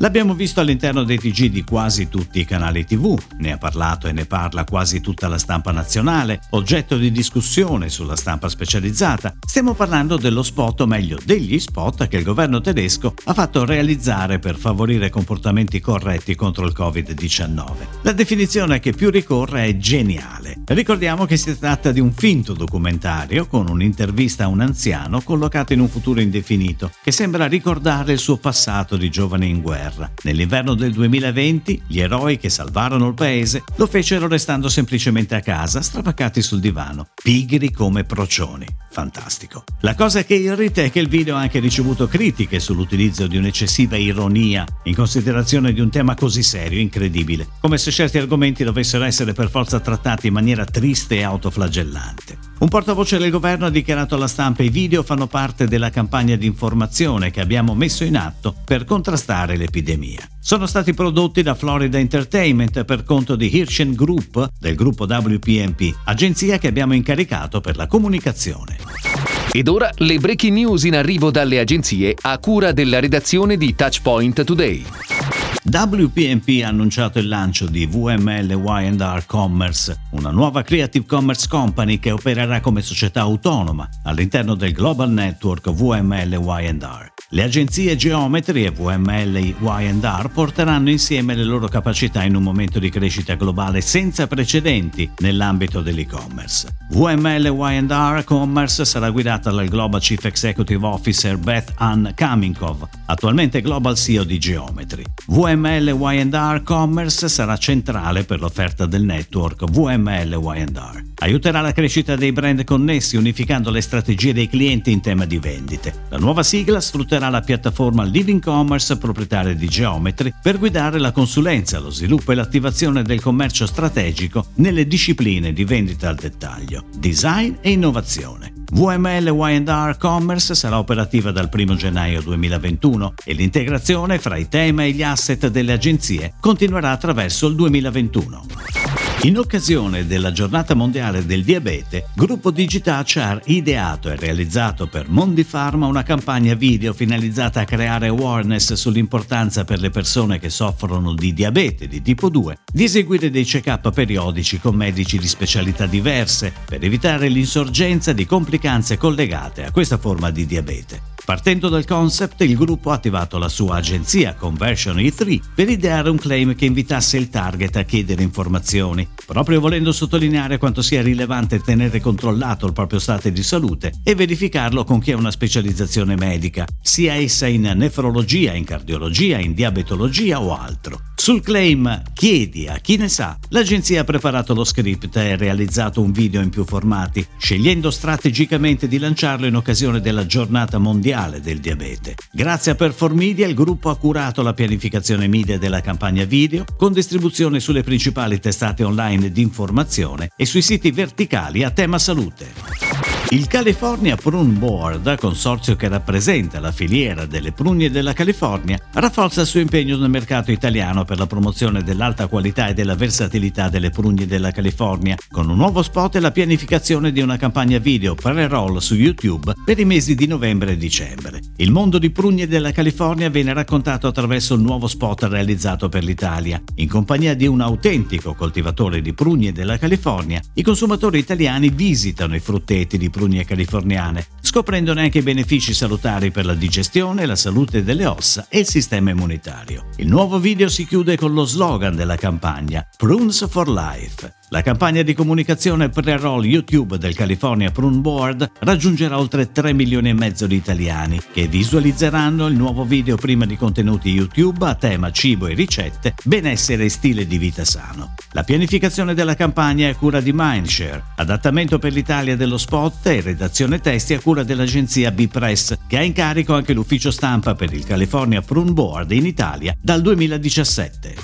L'abbiamo visto all'interno dei TG di quasi tutti i canali TV, ne ha parlato e ne parla quasi tutta la stampa nazionale, oggetto di discussione sulla stampa specializzata. Stiamo parlando dello spot, o meglio degli spot che il governo tedesco ha fatto realizzare per favorire comportamenti corretti contro il Covid-19. La definizione che più ricorre è geniale. Ricordiamo che si tratta di un finto documentario con un'intervista a un anziano collocato in un futuro indefinito che sembra ricordare il suo passato di giovane in guerra guerra. Nell'inverno del 2020 gli eroi che salvarono il paese lo fecero restando semplicemente a casa, stravaccati sul divano, pigri come procioni. Fantastico. La cosa che irrita è che il video ha anche ricevuto critiche sull'utilizzo di un'eccessiva ironia in considerazione di un tema così serio, incredibile, come se certi argomenti dovessero essere per forza trattati in maniera triste e autoflagellante. Un portavoce del governo ha dichiarato alla stampa i video fanno parte della campagna di informazione che abbiamo messo in atto per contrastare l'epidemia. Sono stati prodotti da Florida Entertainment per conto di Hirschen Group del gruppo WPMP, agenzia che abbiamo incaricato per la comunicazione. Ed ora le breaking news in arrivo dalle agenzie a cura della redazione di Touchpoint Today. WPMP ha annunciato il lancio di VML Y&R Commerce, una nuova creative commerce company che opererà come società autonoma all'interno del Global Network VML Y&R. Le agenzie Geometry e VML Y&R porteranno insieme le loro capacità in un momento di crescita globale senza precedenti nell'ambito dell'e-commerce. VML Y&R Commerce sarà guidata dal Global Chief Executive Officer Beth Ann Kaminkov, attualmente Global CEO di Geometry. VML Y&R Commerce sarà centrale per l'offerta del network VML Y&R. Aiuterà la crescita dei brand connessi unificando le strategie dei clienti in tema di vendite. La nuova sigla sfrutterà la piattaforma Living Commerce proprietaria di Geometry per guidare la consulenza, lo sviluppo e l'attivazione del commercio strategico nelle discipline di vendita al dettaglio, design e innovazione. VML Y&R Commerce sarà operativa dal 1 gennaio 2021 e l'integrazione fra i tema e gli asset delle agenzie continuerà attraverso il 2021. In occasione della giornata mondiale del diabete, Gruppo Digitouch ha ideato e realizzato per Mondi Pharma una campagna video finalizzata a creare awareness sull'importanza per le persone che soffrono di diabete di tipo 2 di eseguire dei check-up periodici con medici di specialità diverse per evitare l'insorgenza di complicanze collegate a questa forma di diabete. Partendo dal concept, il gruppo ha attivato la sua agenzia Conversion E3 per ideare un claim che invitasse il target a chiedere informazioni, proprio volendo sottolineare quanto sia rilevante tenere controllato il proprio stato di salute e verificarlo con chi ha una specializzazione medica, sia essa in nefrologia, in cardiologia, in diabetologia o altro. Sul claim Chiedi a chi ne sa, l'agenzia ha preparato lo script e realizzato un video in più formati, scegliendo strategicamente di lanciarlo in occasione della giornata mondiale del diabete. Grazie a Performedia il gruppo ha curato la pianificazione media della campagna video, con distribuzione sulle principali testate online di informazione e sui siti verticali a tema salute. Il California Prune Board, consorzio che rappresenta la filiera delle prugne della California, rafforza il suo impegno nel mercato italiano per la promozione dell'alta qualità e della versatilità delle prugne della California, con un nuovo spot e la pianificazione di una campagna video pre-roll su YouTube per i mesi di novembre e dicembre. Il mondo di prugne della California viene raccontato attraverso il nuovo spot realizzato per l'Italia. In compagnia di un autentico coltivatore di prugne della California, i consumatori italiani visitano i frutteti di prugne californiane, scoprendone anche i benefici salutari per la digestione, la salute delle ossa e il sistema immunitario. Il nuovo video si chiude con lo slogan della campagna Prunes for Life. La campagna di comunicazione pre-roll YouTube del California Prune Board raggiungerà oltre 3 milioni e mezzo di italiani che visualizzeranno il nuovo video prima di contenuti YouTube a tema cibo e ricette, benessere e stile di vita sano. La pianificazione della campagna è a cura di Mindshare, adattamento per l'Italia dello spot e redazione testi a cura dell'agenzia B-Press, che ha in carico anche l'ufficio stampa per il California Prune Board in Italia dal 2017.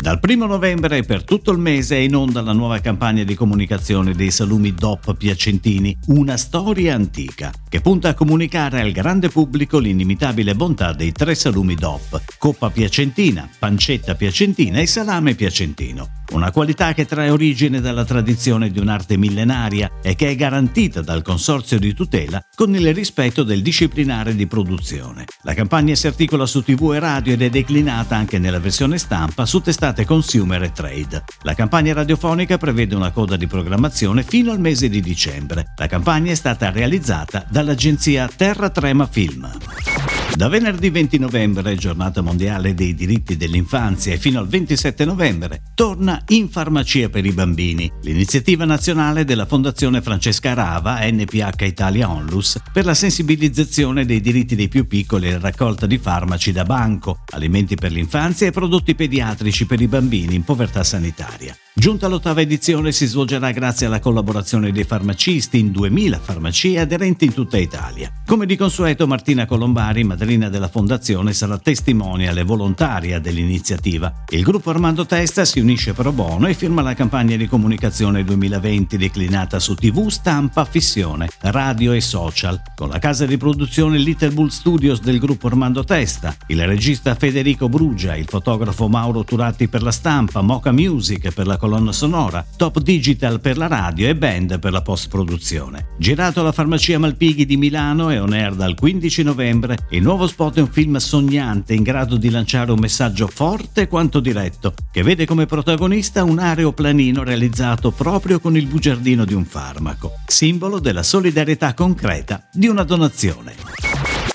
Dal 1 novembre per tutto il mese è in onda la nuova campagna di comunicazione dei salumi DOP Piacentini, una storia antica, che punta a comunicare al grande pubblico l'inimitabile bontà dei tre salumi DOP, coppa piacentina, pancetta piacentina e salame piacentino. Una qualità che trae origine dalla tradizione di un'arte millenaria e che è garantita dal consorzio di tutela con il rispetto del disciplinare di produzione. La campagna si articola su TV e radio ed è declinata anche nella versione stampa su testate consumer e trade. La campagna radiofonica prevede una coda di programmazione fino al mese di dicembre. La campagna è stata realizzata dall'agenzia Terra Trema Film. Da venerdì 20 novembre, giornata mondiale dei diritti dell'infanzia, e fino al 27 novembre, torna In Farmacia per i bambini, l'iniziativa nazionale della Fondazione Francesca Rava, NPH Italia Onlus, per la sensibilizzazione dei diritti dei più piccoli e la raccolta di farmaci da banco, alimenti per l'infanzia e prodotti pediatrici per i bambini in povertà sanitaria. Giunta l'ottava edizione si svolgerà grazie alla collaborazione dei farmacisti in 2000 farmacie aderenti in tutta Italia. Come di consueto Martina Colombari, madrina della fondazione, sarà testimoniale volontaria dell'iniziativa. Il gruppo Armando Testa si unisce pro bono e firma la campagna di comunicazione 2020 declinata su TV, stampa, fissione, radio e social, con la casa di produzione Little Bull Studios del gruppo Armando Testa, il regista Federico Brugia, il fotografo Mauro Turatti per la stampa, Mocha Music per la collaborazione colonna sonora, Top Digital per la radio e Band per la post-produzione. Girato alla farmacia Malpighi di Milano e on air dal 15 novembre, il nuovo spot è un film sognante in grado di lanciare un messaggio forte quanto diretto, che vede come protagonista un aeroplanino realizzato proprio con il bugiardino di un farmaco, simbolo della solidarietà concreta di una donazione.